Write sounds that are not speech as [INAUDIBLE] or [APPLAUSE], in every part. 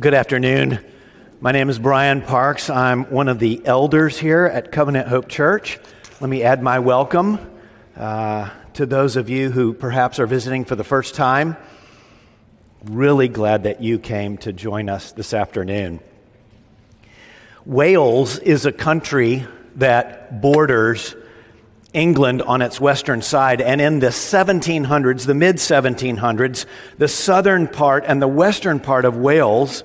Good afternoon. My name is Brian Parks. I'm one of the elders here at Covenant Hope Church. Let me add my welcome uh, to those of you who perhaps are visiting for the first time. Really glad that you came to join us this afternoon. Wales is a country that borders England on its western side. And in the 1700s, the mid 1700s, the southern part and the western part of Wales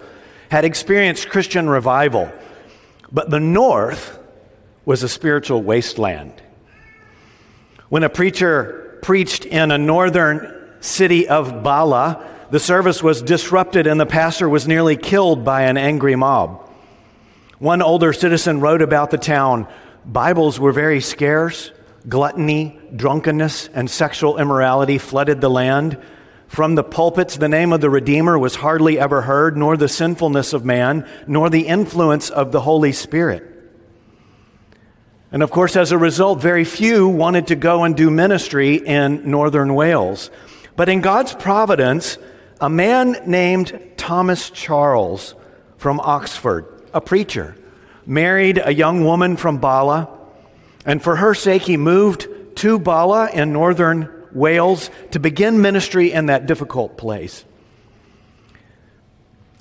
had experienced Christian revival. But the north was a spiritual wasteland. When a preacher preached in a northern city of Bala, the service was disrupted and the pastor was nearly killed by an angry mob. One older citizen wrote about the town Bibles were very scarce. Gluttony, drunkenness, and sexual immorality flooded the land. From the pulpits, the name of the Redeemer was hardly ever heard, nor the sinfulness of man, nor the influence of the Holy Spirit. And of course, as a result, very few wanted to go and do ministry in northern Wales. But in God's providence, a man named Thomas Charles from Oxford, a preacher, married a young woman from Bala and for her sake, he moved to Bala in northern Wales to begin ministry in that difficult place.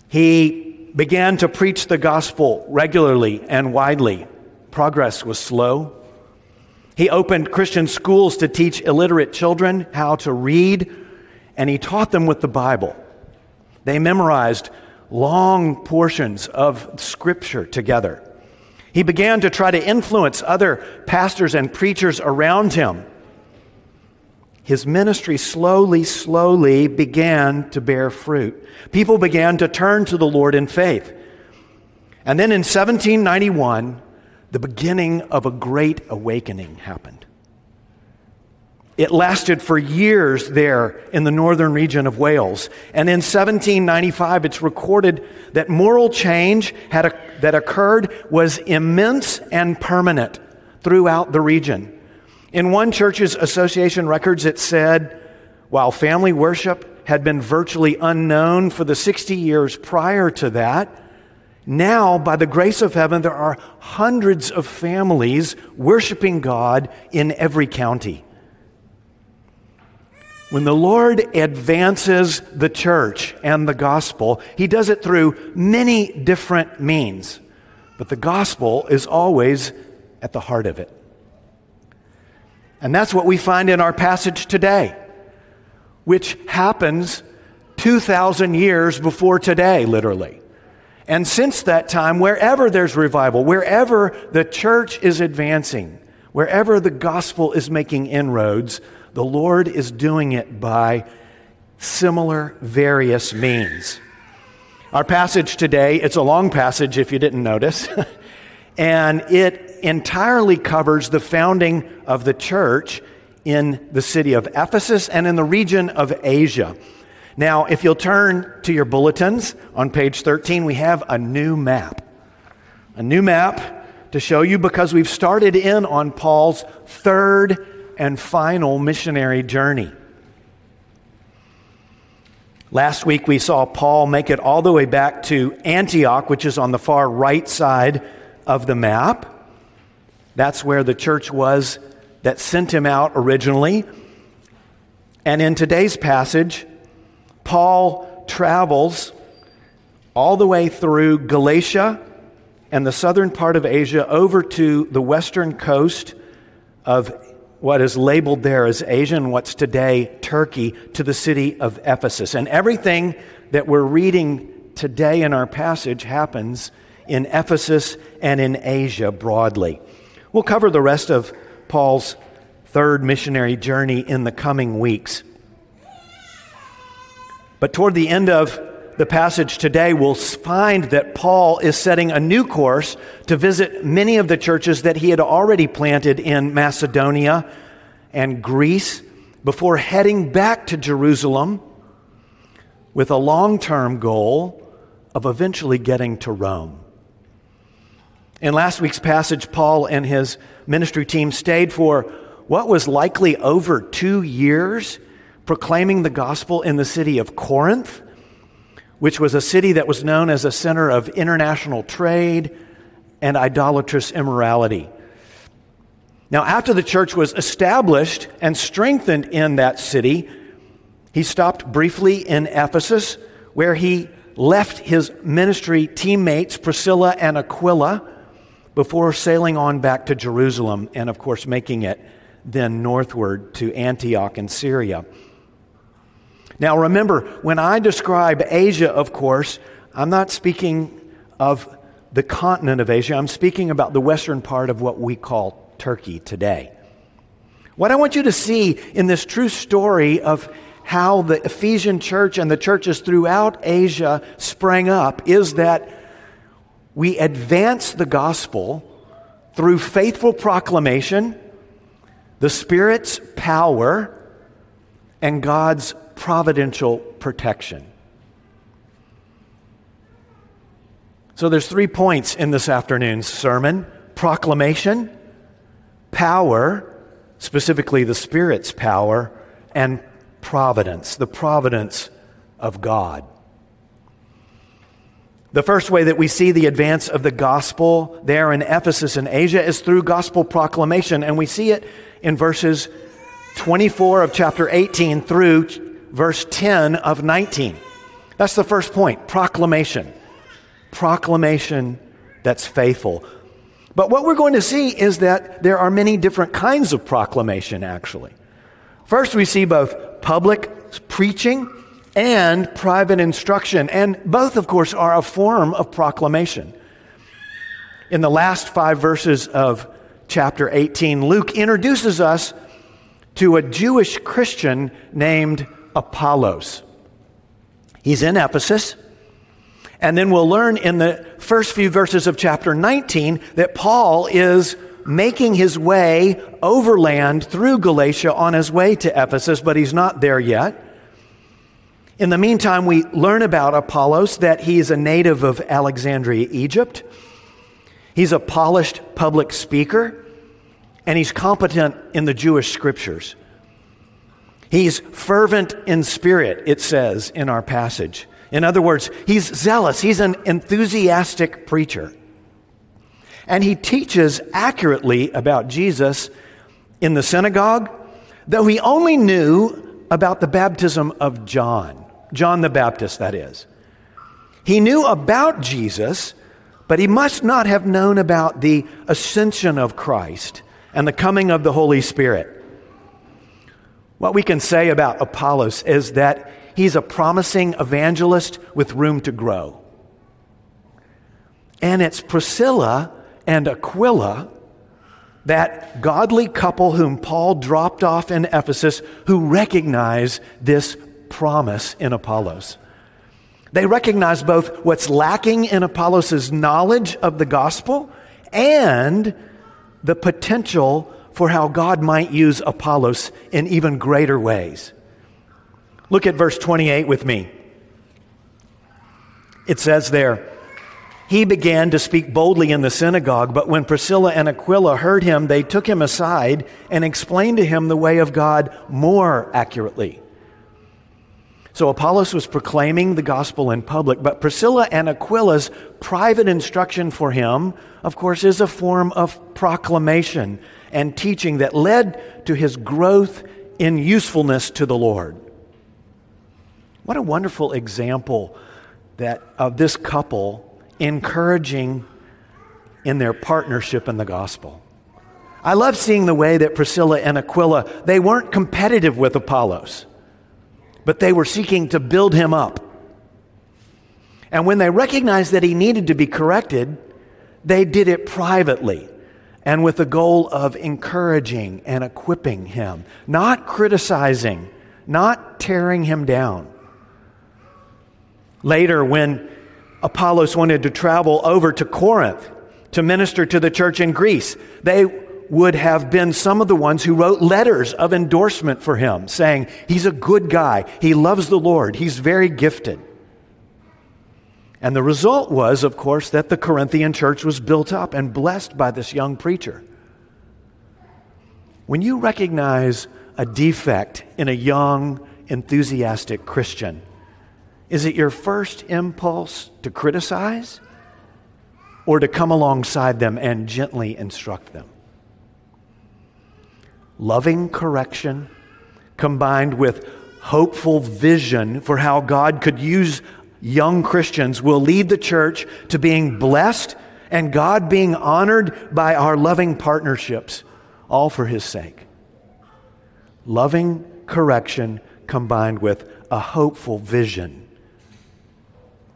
He began to preach the gospel regularly and widely. Progress was slow. He opened Christian schools to teach illiterate children how to read, and he taught them with the Bible. They memorized long portions of Scripture together. He began to try to influence other pastors and preachers around him. His ministry slowly, slowly began to bear fruit. People began to turn to the Lord in faith. And then in 1791, the beginning of a great awakening happened. It lasted for years there in the northern region of Wales. And in 1795, it's recorded that moral change had that occurred was immense and permanent throughout the region. In one church's association records, it said, while family worship had been virtually unknown for the 60 years prior to that, now, by the grace of heaven, there are hundreds of families worshiping God in every county. When the Lord advances the church and the gospel, he does it through many different means. But the gospel is always at the heart of it. And that's what we find in our passage today, which happens 2,000 years before today, literally. And since that time, wherever there's revival, wherever the church is advancing, wherever the gospel is making inroads, the Lord is doing it by similar, various means. Our passage today, it's a long passage if you didn't notice, [LAUGHS] and it entirely covers the founding of the church in the city of Ephesus and in the region of Asia. Now, if you'll turn to your bulletins on page 13, we have a new map. A new map to show you because we've started in on Paul's third and final missionary journey. Last week we saw Paul make it all the way back to Antioch, which is on the far right side of the map. That's where the church was that sent him out originally. And in today's passage, Paul travels all the way through Galatia and the southern part of Asia over to the western coast of what is labeled there as Asian, what's today Turkey, to the city of Ephesus. And everything that we're reading today in our passage happens in Ephesus and in Asia broadly. We'll cover the rest of Paul's third missionary journey in the coming weeks. But toward the end of the passage today, we'll find that Paul is setting a new course to visit many of the churches that he had already planted in Macedonia and Greece before heading back to Jerusalem with a long term goal of eventually getting to Rome. In last week's passage, Paul and his ministry team stayed for what was likely over two years proclaiming the gospel in the city of Corinth which was a city that was known as a center of international trade and idolatrous immorality. Now, after the church was established and strengthened in that city, he stopped briefly in Ephesus, where he left his ministry teammates, Priscilla and Aquila, before sailing on back to Jerusalem and, of course, making it then northward to Antioch in Syria. Now, remember, when I describe Asia, of course, I'm not speaking of the continent of Asia. I'm speaking about the western part of what we call Turkey today. What I want you to see in this true story of how the Ephesian church and the churches throughout Asia sprang up is that we advance the gospel through faithful proclamation, the Spirit's power, and God's providential protection. So there's three points in this afternoon's sermon proclamation, power, specifically the Spirit's power, and providence, the providence of God. The first way that we see the advance of the gospel there in Ephesus in Asia is through gospel proclamation, and we see it in verses 24 of chapter 18 through verse 10 of 19. That's the first point proclamation. Proclamation that's faithful. But what we're going to see is that there are many different kinds of proclamation, actually. First, we see both public preaching and private instruction, and both, of course, are a form of proclamation. In the last five verses of chapter 18, Luke introduces us to a Jewish Christian named Apollos. He's in Ephesus. And then we'll learn in the first few verses of chapter 19 that Paul is making his way overland through Galatia on his way to Ephesus, but he's not there yet. In the meantime, we learn about Apollos that he is a native of Alexandria, Egypt. He's a polished public speaker, and he's competent in the Jewish scriptures. He's fervent in spirit, it says in our passage. In other words, he's zealous, he's an enthusiastic preacher. And he teaches accurately about Jesus in the synagogue, though he only knew about the baptism of John, John the Baptist, that is. He knew about Jesus, but he must not have known about the ascension of Christ and the coming of the Holy Spirit. What we can say about Apollos is that he's a promising evangelist with room to grow. And it's Priscilla and Aquila, that godly couple whom Paul dropped off in Ephesus, who recognize this promise in Apollos. They recognize both what's lacking in Apollos' knowledge of the gospel and the potential for how God might use Apollos in even greater ways. Look at verse 28 with me. It says there, he began to speak boldly in the synagogue, but when Priscilla and Aquila heard him, they took him aside and explained to him the way of God more accurately. So Apollos was proclaiming the gospel in public, but Priscilla and Aquila's private instruction for him, of course, is a form of proclamation and teaching that led to his growth in usefulness to the Lord. What a wonderful example that of this couple encouraging in their partnership in the gospel. I love seeing the way that Priscilla and Aquila, they weren't competitive with Apollos, but they were seeking to build him up. And when they recognized that he needed to be corrected, they did it privately and with the goal of encouraging and equipping him, not criticizing, not tearing him down. Later, when Apollos wanted to travel over to Corinth to minister to the church in Greece, they would have been some of the ones who wrote letters of endorsement for him, saying, He's a good guy, he loves the Lord, he's very gifted. And the result was, of course, that the Corinthian church was built up and blessed by this young preacher. When you recognize a defect in a young, enthusiastic Christian, Is it your first impulse to criticize or to come alongside them and gently instruct them? Loving correction combined with hopeful vision for how God could use young Christians will lead the church to being blessed and God being honored by our loving partnerships, all for His sake. Loving correction combined with a hopeful vision.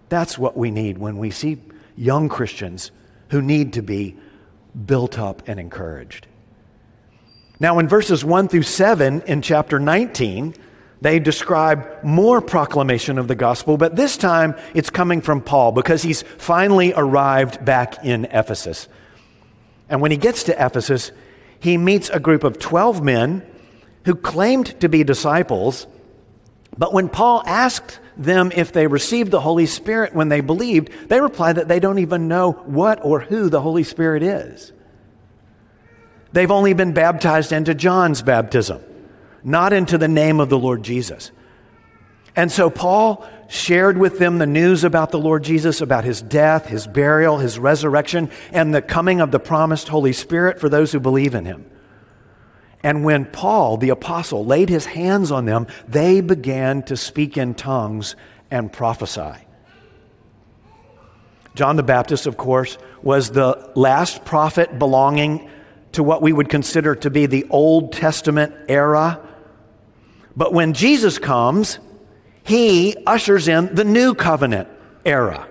That's what we need when we see young Christians who need to be built up and encouraged. Now, in verses 1 through 7 in chapter 19, they describe more proclamation of the gospel, but this time it's coming from Paul because he's finally arrived back in Ephesus. And when he gets to Ephesus, he meets a group of 12 men who claimed to be disciples, but when Paul asked them if they received the Holy Spirit when they believed, they replied that they don't even know what or who the Holy Spirit is. They've only been baptized into John's baptism not into the name of the Lord Jesus. And so Paul shared with them the news about the Lord Jesus, about his death, his burial, his resurrection, and the coming of the promised Holy Spirit for those who believe in him. And when Paul, the apostle, laid his hands on them, they began to speak in tongues and prophesy. John the Baptist, of course, was the last prophet belonging to what we would consider to be the Old Testament era but when Jesus comes, he ushers in the new covenant era.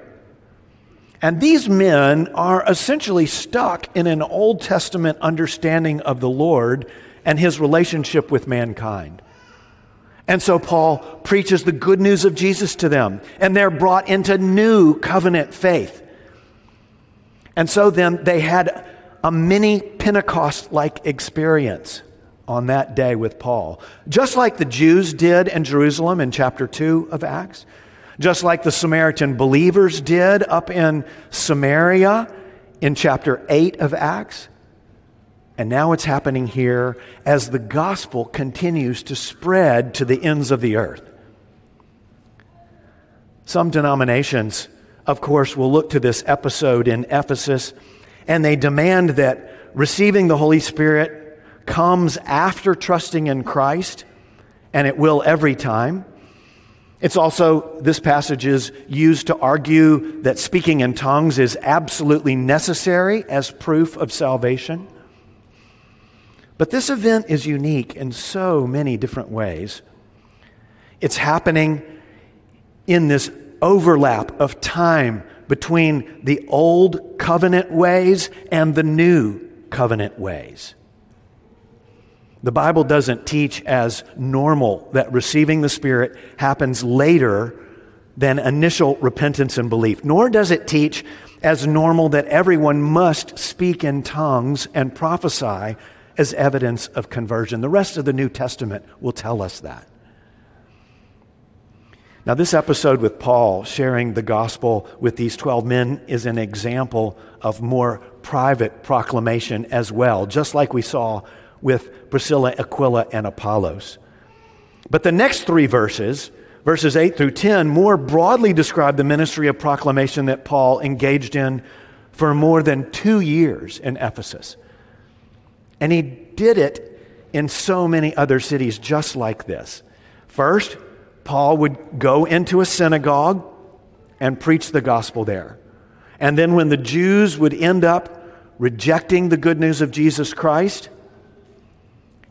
And these men are essentially stuck in an Old Testament understanding of the Lord and his relationship with mankind. And so Paul preaches the good news of Jesus to them, and they're brought into new covenant faith. And so then they had a mini Pentecost like experience on that day with Paul. Just like the Jews did in Jerusalem in chapter 2 of Acts, just like the Samaritan believers did up in Samaria in chapter 8 of Acts. And now it's happening here as the gospel continues to spread to the ends of the earth. Some denominations, of course, will look to this episode in Ephesus and they demand that receiving the Holy Spirit comes after trusting in Christ, and it will every time. It's also, this passage is used to argue that speaking in tongues is absolutely necessary as proof of salvation. But this event is unique in so many different ways. It's happening in this overlap of time between the old covenant ways and the new covenant ways. The Bible doesn't teach as normal that receiving the Spirit happens later than initial repentance and belief, nor does it teach as normal that everyone must speak in tongues and prophesy as evidence of conversion. The rest of the New Testament will tell us that. Now, this episode with Paul sharing the gospel with these 12 men is an example of more private proclamation as well, just like we saw with Priscilla, Aquila, and Apollos. But the next three verses, verses 8 through 10, more broadly describe the ministry of proclamation that Paul engaged in for more than two years in Ephesus. And he did it in so many other cities just like this. First, Paul would go into a synagogue and preach the gospel there. And then, when the Jews would end up rejecting the good news of Jesus Christ,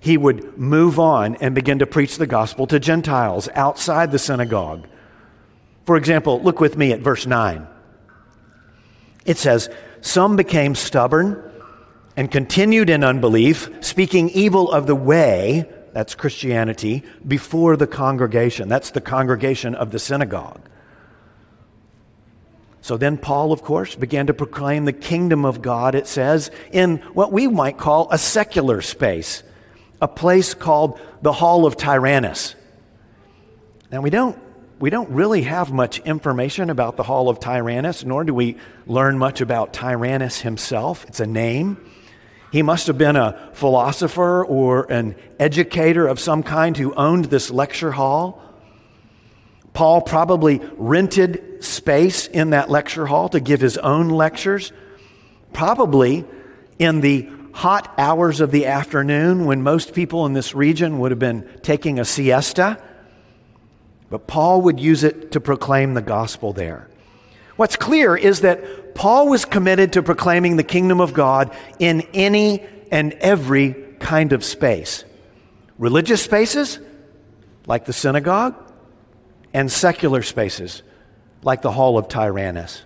he would move on and begin to preach the gospel to Gentiles outside the synagogue. For example, look with me at verse 9. It says, Some became stubborn and continued in unbelief, speaking evil of the way, that's Christianity, before the congregation. That's the congregation of the synagogue. So then Paul, of course, began to proclaim the kingdom of God, it says, in what we might call a secular space a place called the Hall of Tyrannus. Now, we don't, we don't really have much information about the Hall of Tyrannus, nor do we learn much about Tyrannus himself. It's a name. He must have been a philosopher or an educator of some kind who owned this lecture hall. Paul probably rented space in that lecture hall to give his own lectures, probably in the hot hours of the afternoon when most people in this region would have been taking a siesta. But Paul would use it to proclaim the gospel there. What's clear is that Paul was committed to proclaiming the kingdom of God in any and every kind of space religious spaces, like the synagogue, and secular spaces, like the Hall of Tyrannus.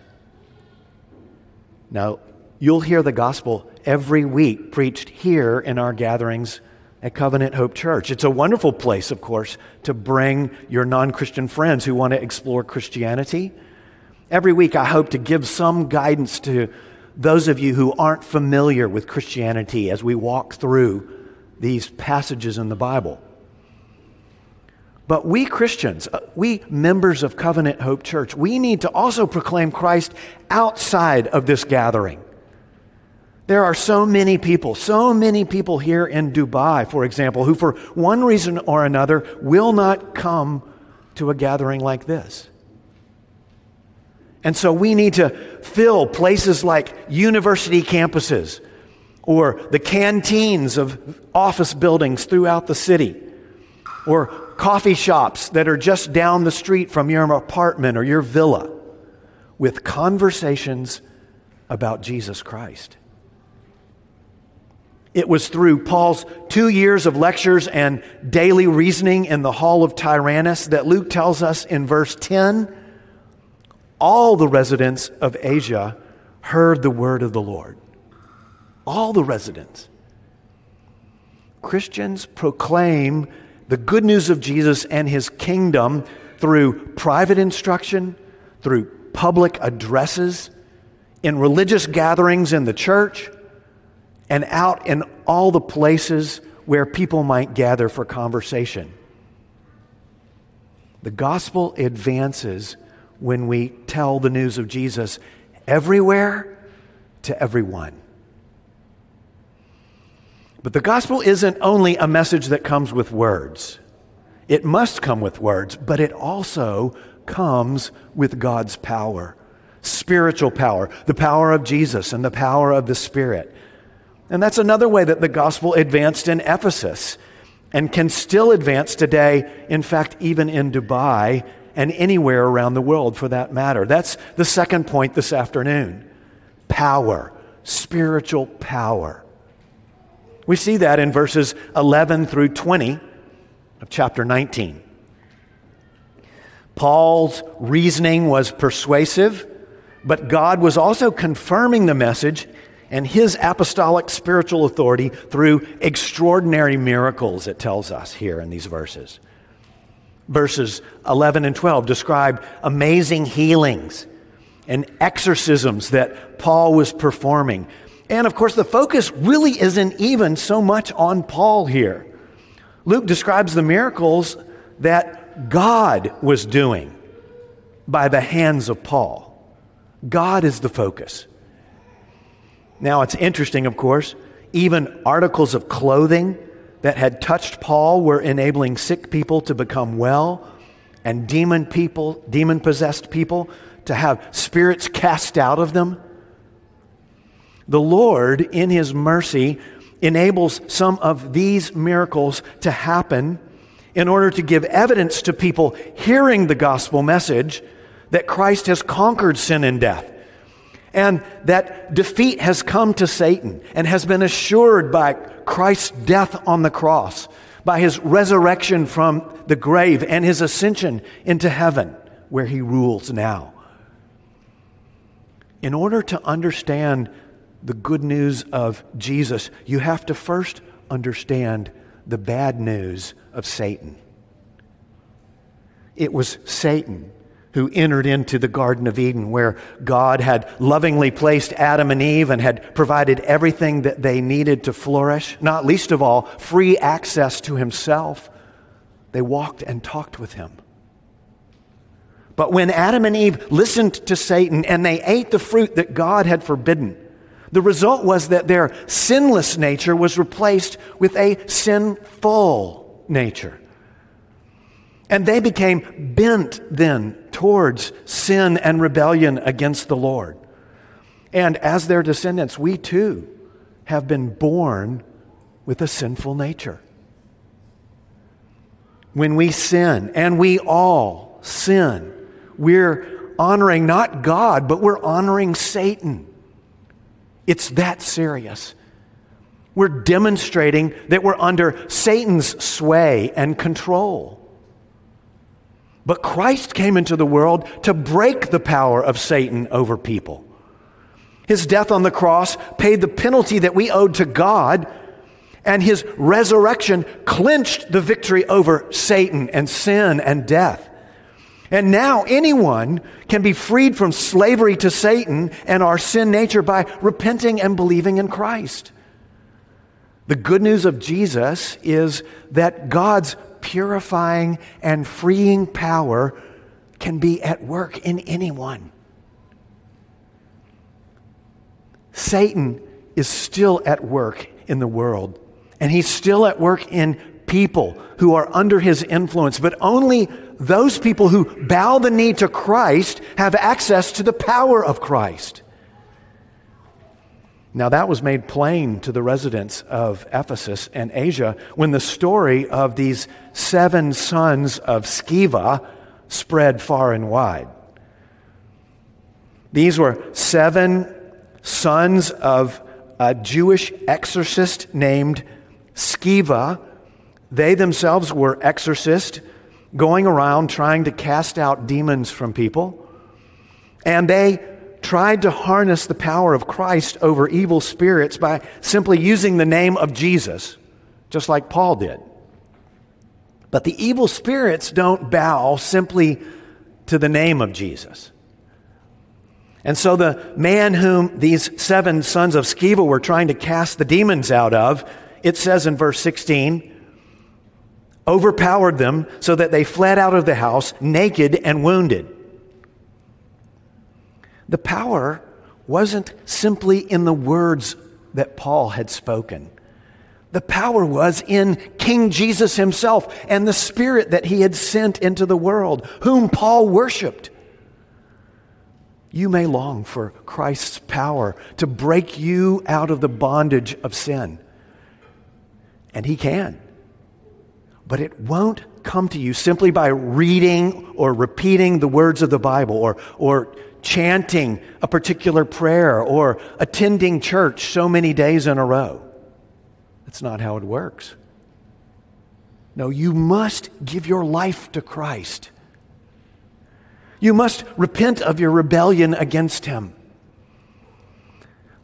Now, you'll hear the gospel every week preached here in our gatherings at Covenant Hope Church. It's a wonderful place, of course, to bring your non Christian friends who want to explore Christianity. Every week, I hope to give some guidance to those of you who aren't familiar with Christianity as we walk through these passages in the Bible. But we Christians, uh, we members of Covenant Hope Church, we need to also proclaim Christ outside of this gathering. There are so many people, so many people here in Dubai, for example, who for one reason or another will not come to a gathering like this. And so we need to fill places like university campuses or the canteens of office buildings throughout the city or coffee shops that are just down the street from your apartment or your villa with conversations about Jesus Christ. It was through Paul's two years of lectures and daily reasoning in the Hall of Tyrannus that Luke tells us in verse 10 all the residents of Asia heard the word of the Lord. All the residents. Christians proclaim the good news of Jesus and his kingdom through private instruction, through public addresses, in religious gatherings in the church, and out in all the places where people might gather for conversation. The gospel advances when we tell the news of Jesus everywhere to everyone. But the gospel isn't only a message that comes with words. It must come with words, but it also comes with God's power spiritual power, the power of Jesus and the power of the Spirit. And that's another way that the gospel advanced in Ephesus and can still advance today, in fact, even in Dubai and anywhere around the world for that matter. That's the second point this afternoon power, spiritual power. We see that in verses 11 through 20 of chapter 19. Paul's reasoning was persuasive, but God was also confirming the message and his apostolic spiritual authority through extraordinary miracles, it tells us here in these verses. Verses 11 and 12 describe amazing healings and exorcisms that Paul was performing. And of course, the focus really isn't even so much on Paul here. Luke describes the miracles that God was doing by the hands of Paul. God is the focus. Now, it's interesting, of course, even articles of clothing that had touched Paul were enabling sick people to become well and demon people, demon possessed people to have spirits cast out of them. The Lord, in His mercy, enables some of these miracles to happen in order to give evidence to people hearing the gospel message that Christ has conquered sin and death and that defeat has come to Satan and has been assured by Christ's death on the cross, by his resurrection from the grave, and his ascension into heaven, where he rules now. In order to understand the good news of Jesus, you have to first understand the bad news of Satan. It was Satan who entered into the Garden of Eden, where God had lovingly placed Adam and Eve and had provided everything that they needed to flourish, not least of all, free access to Himself. They walked and talked with Him. But when Adam and Eve listened to Satan and they ate the fruit that God had forbidden, the result was that their sinless nature was replaced with a sinful nature. And they became bent then towards sin and rebellion against the Lord. And as their descendants, we too have been born with a sinful nature. When we sin, and we all sin, we're honoring not God, but we're honoring Satan. It's that serious. We're demonstrating that we're under Satan's sway and control. But Christ came into the world to break the power of Satan over people. His death on the cross paid the penalty that we owed to God, and his resurrection clinched the victory over Satan and sin and death. And now anyone can be freed from slavery to Satan and our sin nature by repenting and believing in Christ. The good news of Jesus is that God's purifying and freeing power can be at work in anyone. Satan is still at work in the world, and he's still at work in people who are under his influence, but only those people who bow the knee to Christ have access to the power of Christ. Now, that was made plain to the residents of Ephesus and Asia when the story of these seven sons of Sceva spread far and wide. These were seven sons of a Jewish exorcist named Sceva. They themselves were exorcists going around trying to cast out demons from people. And they tried to harness the power of Christ over evil spirits by simply using the name of Jesus, just like Paul did. But the evil spirits don't bow simply to the name of Jesus. And so the man whom these seven sons of Sceva were trying to cast the demons out of, it says in verse 16, overpowered them so that they fled out of the house naked and wounded. The power wasn't simply in the words that Paul had spoken. The power was in King Jesus himself and the Spirit that he had sent into the world, whom Paul worshiped. You may long for Christ's power to break you out of the bondage of sin. And he can. But it won't come to you simply by reading or repeating the words of the Bible or, or chanting a particular prayer or attending church so many days in a row. That's not how it works. No, you must give your life to Christ. You must repent of your rebellion against Him.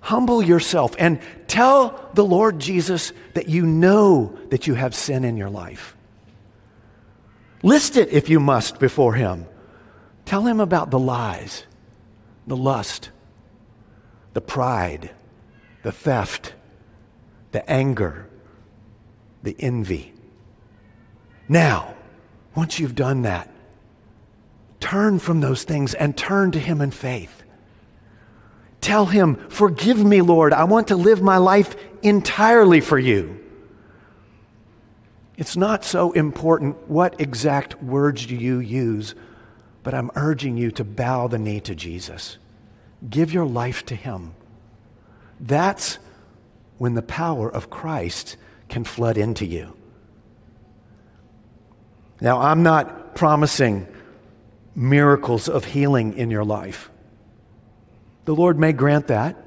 Humble yourself and tell the Lord Jesus that you know that you have sin in your life. List it if you must before Him. Tell Him about the lies the lust, the pride, the theft, the anger, the envy. Now, once you've done that, turn from those things and turn to Him in faith. Tell Him, Forgive me, Lord. I want to live my life entirely for you. It's not so important what exact words do you use but I'm urging you to bow the knee to Jesus. Give your life to Him. That's when the power of Christ can flood into you. Now, I'm not promising miracles of healing in your life. The Lord may grant that.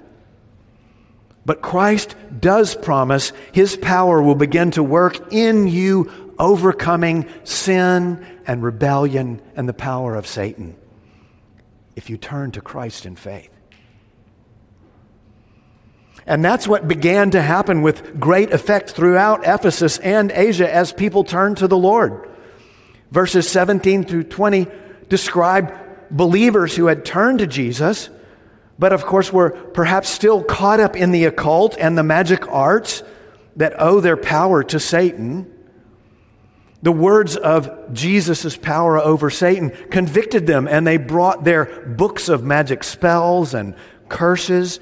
But Christ does promise His power will begin to work in you overcoming sin and rebellion and the power of Satan if you turn to Christ in faith. And that's what began to happen with great effect throughout Ephesus and Asia as people turned to the Lord. Verses 17 through 20 describe believers who had turned to Jesus, but of course were perhaps still caught up in the occult and the magic arts that owe their power to Satan. The words of Jesus' power over Satan convicted them, and they brought their books of magic spells and curses,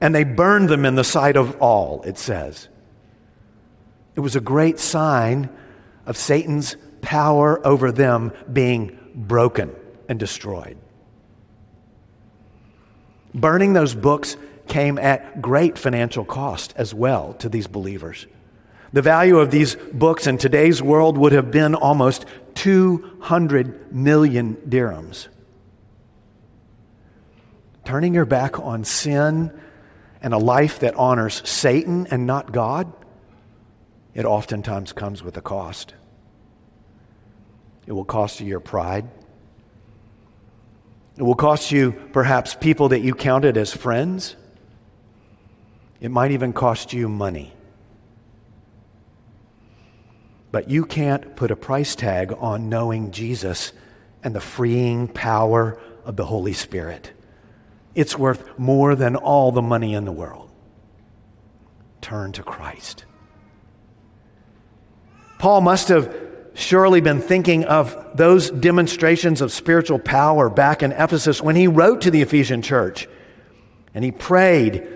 and they burned them in the sight of all, it says. It was a great sign of Satan's power over them being broken and destroyed. Burning those books came at great financial cost as well to these believers. The value of these books in today's world would have been almost 200 million dirhams. Turning your back on sin and a life that honors Satan and not God, it oftentimes comes with a cost. It will cost you your pride. It will cost you perhaps people that you counted as friends. It might even cost you money. But you can't put a price tag on knowing Jesus and the freeing power of the Holy Spirit. It's worth more than all the money in the world. Turn to Christ. Paul must have surely been thinking of those demonstrations of spiritual power back in Ephesus when he wrote to the Ephesian church. And he prayed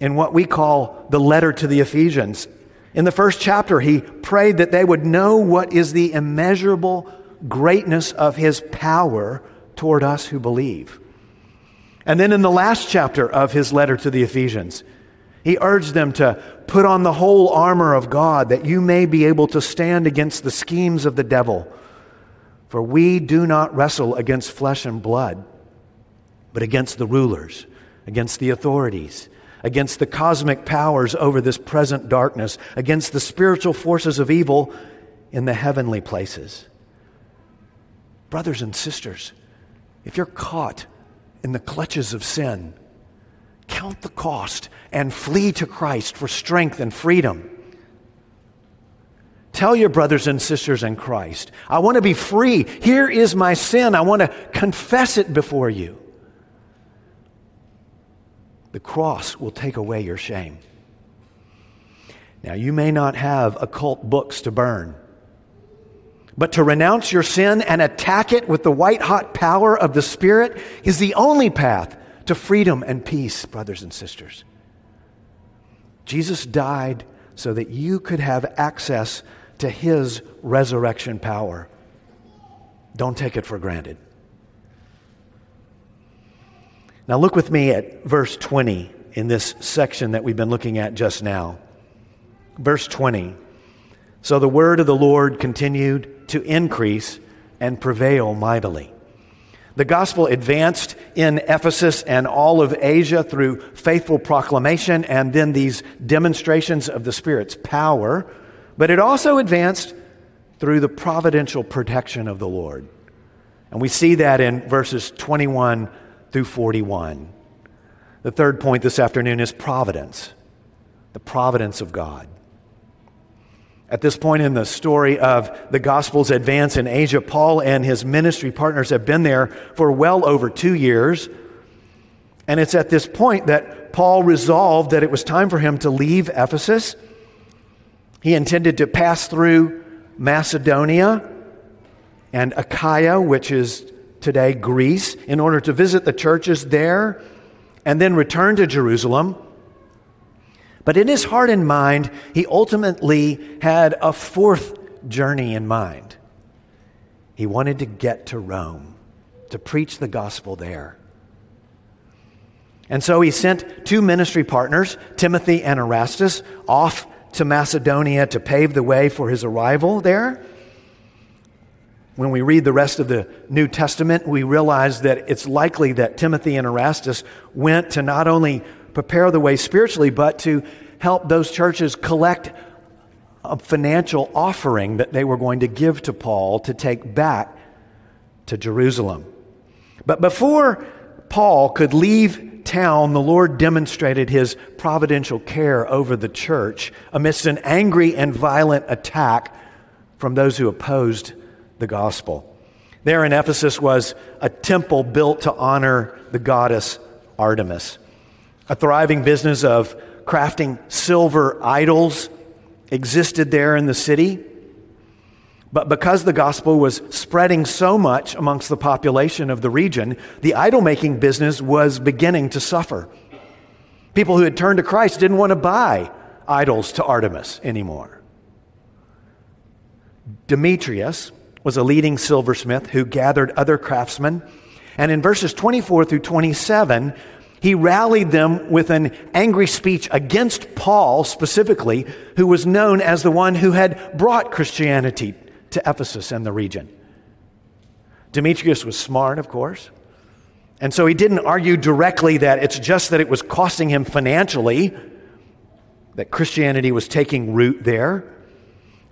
in what we call the letter to the Ephesians. In the first chapter, he prayed that they would know what is the immeasurable greatness of his power toward us who believe. And then in the last chapter of his letter to the Ephesians, he urged them to put on the whole armor of God that you may be able to stand against the schemes of the devil. For we do not wrestle against flesh and blood, but against the rulers, against the authorities against the cosmic powers over this present darkness, against the spiritual forces of evil in the heavenly places. Brothers and sisters, if you're caught in the clutches of sin, count the cost and flee to Christ for strength and freedom. Tell your brothers and sisters in Christ, I want to be free. Here is my sin. I want to confess it before you. The cross will take away your shame. Now, you may not have occult books to burn, but to renounce your sin and attack it with the white hot power of the Spirit is the only path to freedom and peace, brothers and sisters. Jesus died so that you could have access to his resurrection power. Don't take it for granted. Now, look with me at verse 20 in this section that we've been looking at just now. Verse 20. So the word of the Lord continued to increase and prevail mightily. The gospel advanced in Ephesus and all of Asia through faithful proclamation and then these demonstrations of the Spirit's power, but it also advanced through the providential protection of the Lord. And we see that in verses 21 through 41. The third point this afternoon is providence, the providence of God. At this point in the story of the gospel's advance in Asia, Paul and his ministry partners have been there for well over two years. And it's at this point that Paul resolved that it was time for him to leave Ephesus. He intended to pass through Macedonia and Achaia, which is today, Greece, in order to visit the churches there and then return to Jerusalem. But in his heart and mind, he ultimately had a fourth journey in mind. He wanted to get to Rome to preach the gospel there. And so he sent two ministry partners, Timothy and Erastus, off to Macedonia to pave the way for his arrival there when we read the rest of the New Testament, we realize that it's likely that Timothy and Erastus went to not only prepare the way spiritually, but to help those churches collect a financial offering that they were going to give to Paul to take back to Jerusalem. But before Paul could leave town, the Lord demonstrated his providential care over the church amidst an angry and violent attack from those who opposed the gospel. There in Ephesus was a temple built to honor the goddess Artemis. A thriving business of crafting silver idols existed there in the city. But because the gospel was spreading so much amongst the population of the region, the idol making business was beginning to suffer. People who had turned to Christ didn't want to buy idols to Artemis anymore. Demetrius was a leading silversmith who gathered other craftsmen. And in verses 24 through 27, he rallied them with an angry speech against Paul specifically, who was known as the one who had brought Christianity to Ephesus and the region. Demetrius was smart, of course. And so he didn't argue directly that it's just that it was costing him financially, that Christianity was taking root there.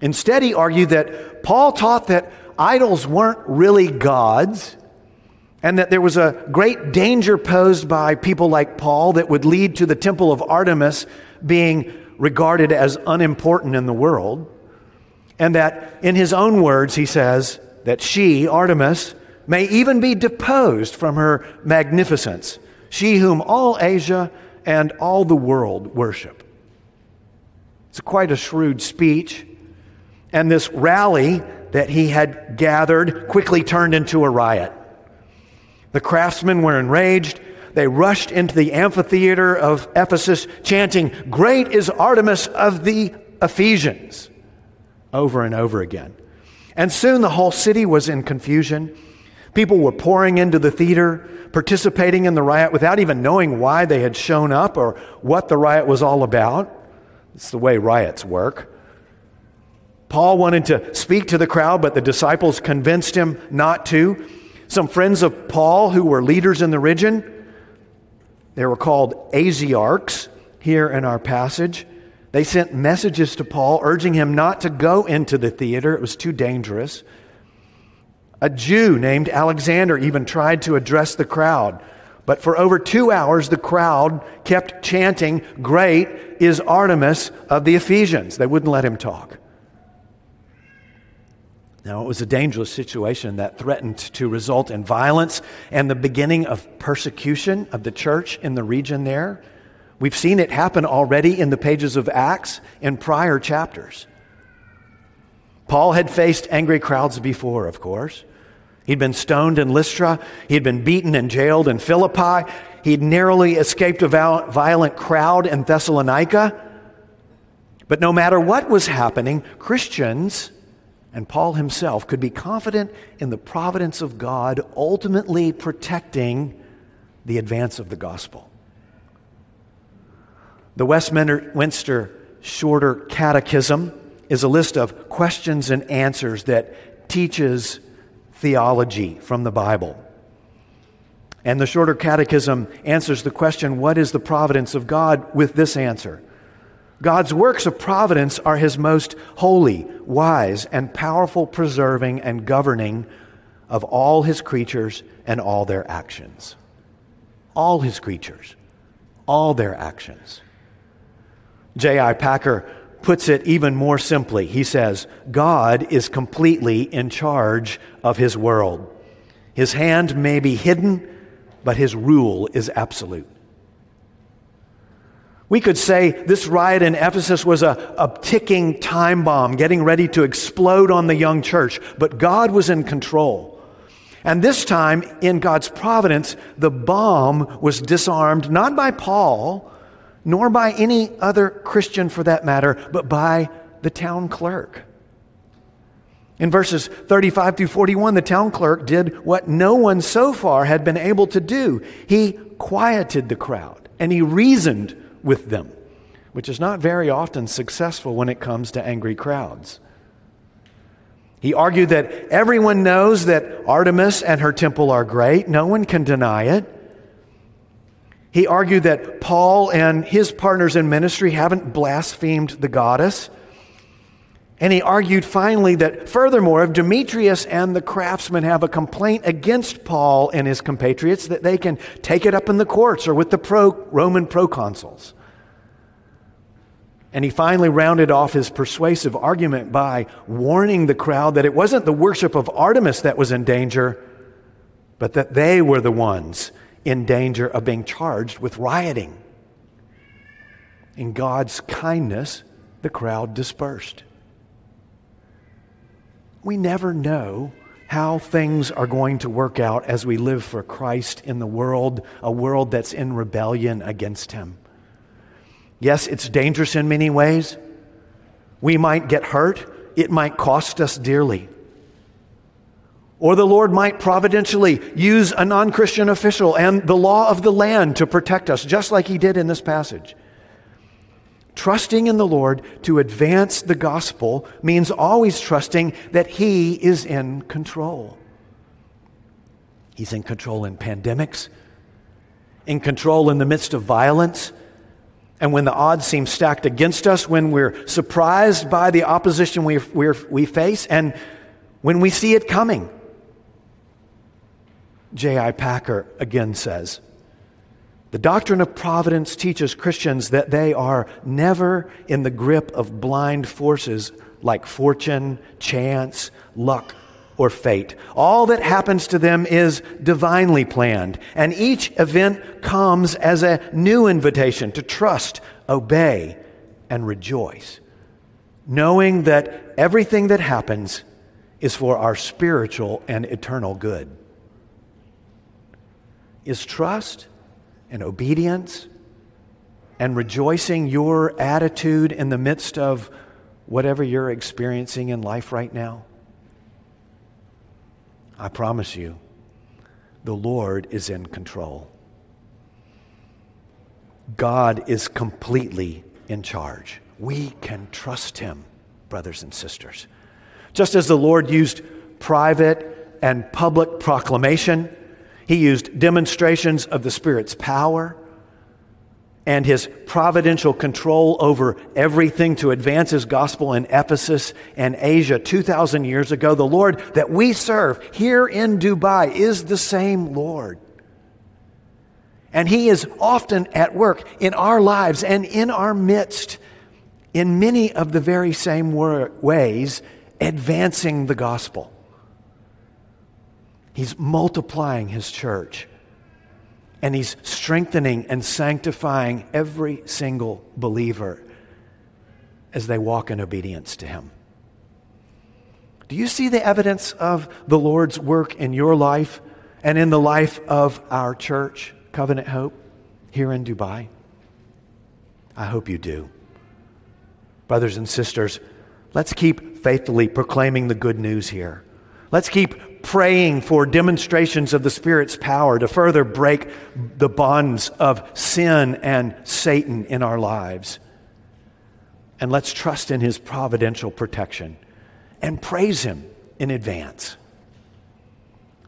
Instead, he argued that Paul taught that idols weren't really gods and that there was a great danger posed by people like Paul that would lead to the temple of Artemis being regarded as unimportant in the world. And that, in his own words, he says that she, Artemis, may even be deposed from her magnificence, she whom all Asia and all the world worship. It's quite a shrewd speech. And this rally that he had gathered quickly turned into a riot. The craftsmen were enraged. They rushed into the amphitheater of Ephesus, chanting, Great is Artemis of the Ephesians, over and over again. And soon the whole city was in confusion. People were pouring into the theater, participating in the riot without even knowing why they had shown up or what the riot was all about. It's the way riots work. Paul wanted to speak to the crowd, but the disciples convinced him not to. Some friends of Paul who were leaders in the region, they were called Asiarchs here in our passage. They sent messages to Paul urging him not to go into the theater, it was too dangerous. A Jew named Alexander even tried to address the crowd. But for over two hours, the crowd kept chanting, Great is Artemis of the Ephesians. They wouldn't let him talk. Now, it was a dangerous situation that threatened to result in violence and the beginning of persecution of the church in the region there. We've seen it happen already in the pages of Acts in prior chapters. Paul had faced angry crowds before, of course. He'd been stoned in Lystra. He'd been beaten and jailed in Philippi. He'd narrowly escaped a violent crowd in Thessalonica. But no matter what was happening, Christians and Paul himself could be confident in the providence of God ultimately protecting the advance of the gospel. The Westminster Shorter Catechism is a list of questions and answers that teaches theology from the Bible. And the Shorter Catechism answers the question, What is the providence of God? with this answer God's works of providence are His most holy, wise, and powerful preserving and governing of all His creatures and all their actions. All His creatures, all their actions. J.I. Packer puts it even more simply. He says, God is completely in charge of his world. His hand may be hidden, but his rule is absolute. We could say this riot in Ephesus was a, a ticking time bomb getting ready to explode on the young church, but God was in control. And this time, in God's providence, the bomb was disarmed not by Paul, nor by any other Christian for that matter, but by the town clerk. In verses 35 through 41, the town clerk did what no one so far had been able to do. He quieted the crowd and he reasoned with them, which is not very often successful when it comes to angry crowds. He argued that everyone knows that Artemis and her temple are great, no one can deny it. He argued that Paul and his partners in ministry haven't blasphemed the goddess. And he argued finally that, furthermore, if Demetrius and the craftsmen have a complaint against Paul and his compatriots, that they can take it up in the courts or with the pro, Roman proconsuls. And he finally rounded off his persuasive argument by warning the crowd that it wasn't the worship of Artemis that was in danger, but that they were the ones in danger of being charged with rioting. In God's kindness, the crowd dispersed. We never know how things are going to work out as we live for Christ in the world, a world that's in rebellion against Him. Yes, it's dangerous in many ways. We might get hurt it might cost us dearly. Or the Lord might providentially use a non Christian official and the law of the land to protect us, just like he did in this passage. Trusting in the Lord to advance the gospel means always trusting that He is in control. He's in control in pandemics, in control in the midst of violence, and when the odds seem stacked against us, when we're surprised by the opposition we, we face, and when we see it coming. J.I. Packer again says, the doctrine of providence teaches Christians that they are never in the grip of blind forces like fortune, chance, luck, or fate. All that happens to them is divinely planned, and each event comes as a new invitation to trust, obey, and rejoice, knowing that everything that happens is for our spiritual and eternal good. Is trust and obedience and rejoicing your attitude in the midst of whatever you're experiencing in life right now? I promise you, the Lord is in control. God is completely in charge. We can trust Him, brothers and sisters. Just as the Lord used private and public proclamation he used demonstrations of the Spirit's power and his providential control over everything to advance his gospel in Ephesus and Asia 2,000 years ago. The Lord that we serve here in Dubai is the same Lord. And he is often at work in our lives and in our midst in many of the very same ways, advancing the gospel. He's multiplying his church. And he's strengthening and sanctifying every single believer as they walk in obedience to him. Do you see the evidence of the Lord's work in your life and in the life of our church, Covenant Hope, here in Dubai? I hope you do. Brothers and sisters, let's keep faithfully proclaiming the good news here. Let's keep praying for demonstrations of the Spirit's power to further break the bonds of sin and Satan in our lives. And let's trust in His providential protection and praise Him in advance.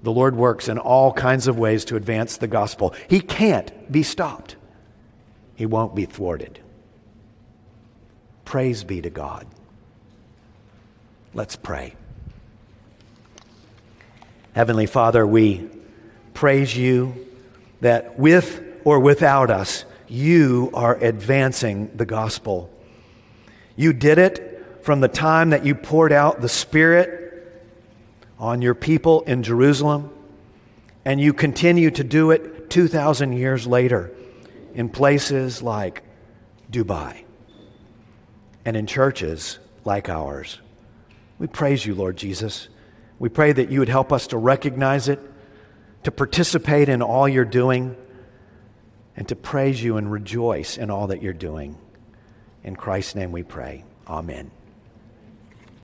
The Lord works in all kinds of ways to advance the gospel. He can't be stopped, He won't be thwarted. Praise be to God. Let's pray. Heavenly Father, we praise you that with or without us, you are advancing the gospel. You did it from the time that you poured out the Spirit on your people in Jerusalem, and you continue to do it 2,000 years later in places like Dubai and in churches like ours. We praise you, Lord Jesus. We pray that you would help us to recognize it, to participate in all you're doing, and to praise you and rejoice in all that you're doing. In Christ's name we pray. Amen.